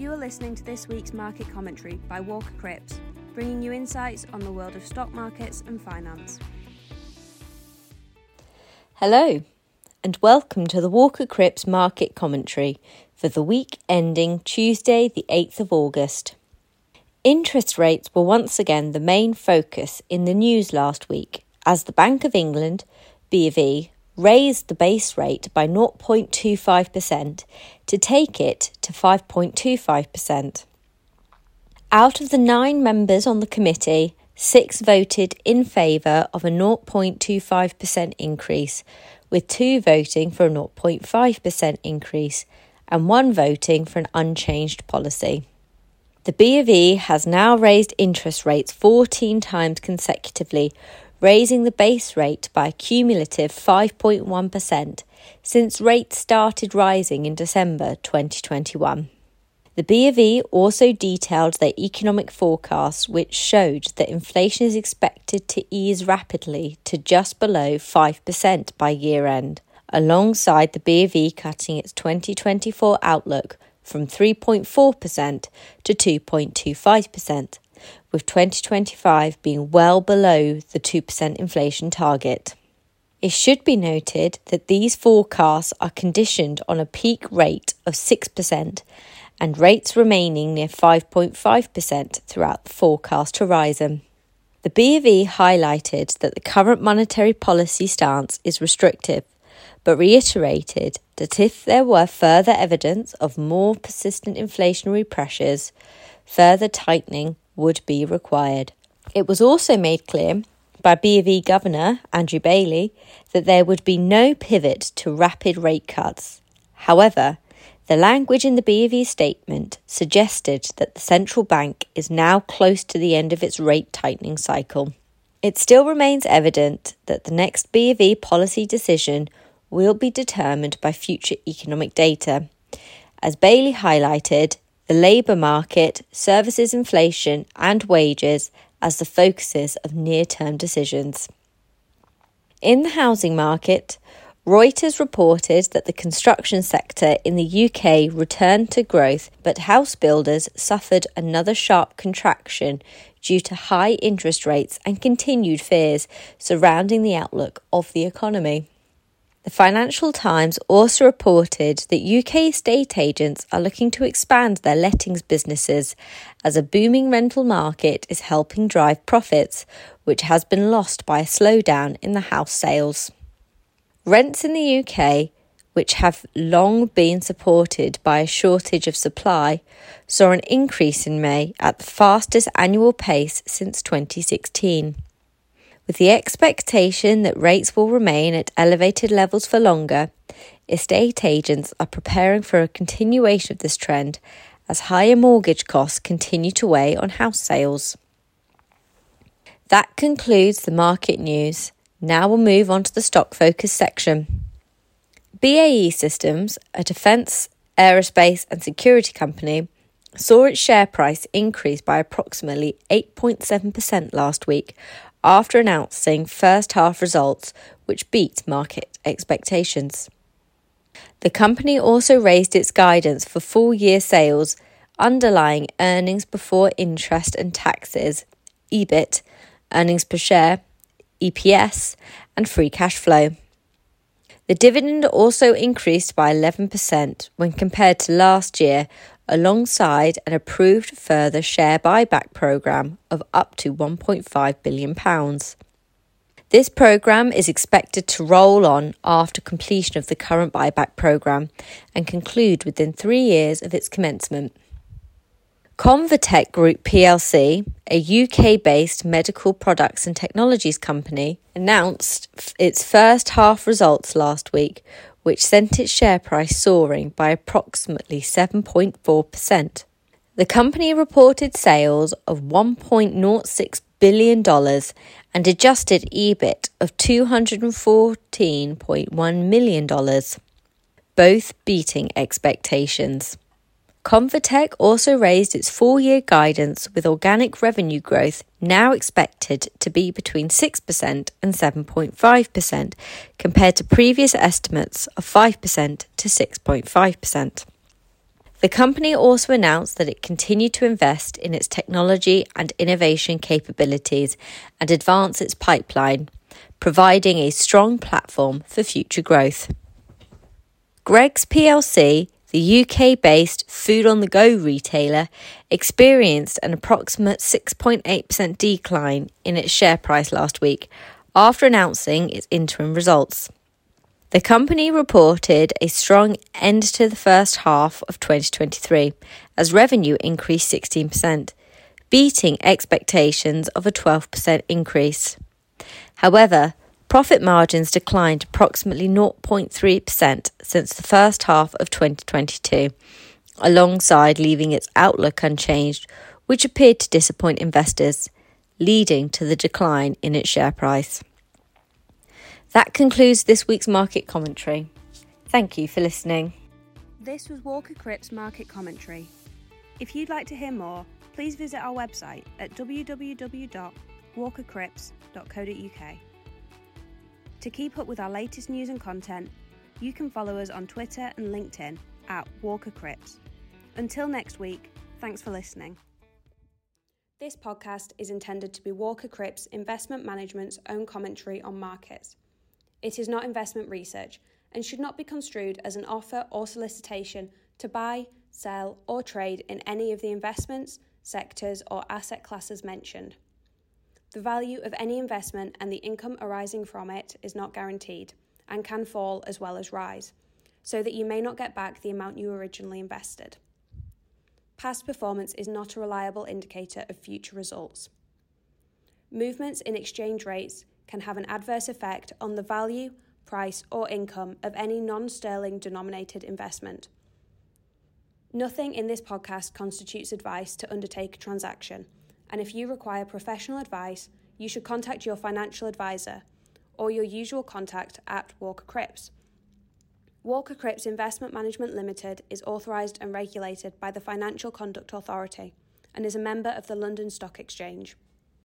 You are listening to this week's market commentary by Walker Crips, bringing you insights on the world of stock markets and finance. Hello, and welcome to the Walker Crips market commentary for the week ending Tuesday, the 8th of August. Interest rates were once again the main focus in the news last week as the Bank of England, B of E, raised the base rate by 0.25% to take it to 5.25%. Out of the nine members on the committee, six voted in favour of a 0.25% increase, with two voting for a 0.5% increase and one voting for an unchanged policy. The B of E has now raised interest rates 14 times consecutively, raising the base rate by a cumulative 5.1% since rates started rising in December 2021. The B of E also detailed their economic forecasts, which showed that inflation is expected to ease rapidly to just below 5% by year end, alongside the B of E cutting its 2024 outlook from 3.4% to 2.25% with 2025 being well below the 2% inflation target. It should be noted that these forecasts are conditioned on a peak rate of 6% and rates remaining near 5.5% throughout the forecast horizon. The B of E highlighted that the current monetary policy stance is restrictive, but reiterated that if there were further evidence of more persistent inflationary pressures, further tightening would be required. It was also made clear by B of E Governor Andrew Bailey that there would be no pivot to rapid rate cuts. However, the language in the B of E statement suggested that the central bank is now close to the end of its rate tightening cycle. It still remains evident that the next B of E policy decision will be determined by future economic data. As Bailey highlighted, the labour market, services inflation, and wages as the focuses of near term decisions. In the housing market, Reuters reported that the construction sector in the UK returned to growth, but house builders suffered another sharp contraction due to high interest rates and continued fears surrounding the outlook of the economy. The Financial Times also reported that UK estate agents are looking to expand their lettings businesses as a booming rental market is helping drive profits, which has been lost by a slowdown in the house sales. Rents in the UK, which have long been supported by a shortage of supply, saw an increase in May at the fastest annual pace since 2016. With the expectation that rates will remain at elevated levels for longer, estate agents are preparing for a continuation of this trend as higher mortgage costs continue to weigh on house sales. That concludes the market news. Now we'll move on to the stock focus section. BAE Systems, a defence, aerospace, and security company, saw its share price increase by approximately 8.7% last week after announcing first half results which beat market expectations. The company also raised its guidance for full year sales, underlying earnings before interest and taxes, EBIT, earnings per share, EPS, and free cash flow. The dividend also increased by 11% when compared to last year alongside an approved further share buyback programme of up to £1.5 billion. This programme is expected to roll on after completion of the current buyback programme and conclude within three years of its commencement. ConvaTec Group plc, a UK based medical products and technologies company, announced its first half results last week which sent its share price soaring by approximately 7.4%. The company reported sales of $1.06 billion and adjusted EBIT of $214.1 million, both beating expectations. ConvaTec also raised its full year guidance with organic revenue growth now expected to be between 6% and 7.5%, compared to previous estimates of 5% to 6.5%. The company also announced that it continued to invest in its technology and innovation capabilities and advance its pipeline, providing a strong platform for future growth. Greggs plc, the UK based food on the go retailer, experienced an approximate 6.8% decline in its share price last week after announcing its interim results. The company reported a strong end to the first half of 2023 as revenue increased 16%, beating expectations of a 12% increase. However, profit margins declined approximately 0.3% since the first half of 2022, alongside leaving its outlook unchanged, which appeared to disappoint investors, leading to the decline in its share price. That concludes this week's market commentary. Thank you for listening. This was Walker Crips Market Commentary. If you'd like to hear more, please visit our website at www.walkercrips.co.uk. To keep up with our latest news and content, you can follow us on Twitter and LinkedIn at Walker Crips. Until next week, thanks for listening. This podcast is intended to be Walker Crips Investment Management's own commentary on markets. It is not investment research and should not be construed as an offer or solicitation to buy, sell, or trade in any of the investments, sectors, or asset classes mentioned. The value of any investment and the income arising from it is not guaranteed and can fall as well as rise, so that you may not get back the amount you originally invested. Past performance is not a reliable indicator of future results. Movements in exchange rates can have an adverse effect on the value, price, or income of any non sterling denominated investment. Nothing in this podcast constitutes advice to undertake a transaction, and if you require professional advice, you should contact your financial advisor or your usual contact at Walker Crips. Walker Crips Investment Management Limited is authorised and regulated by the Financial Conduct Authority and is a member of the London Stock Exchange.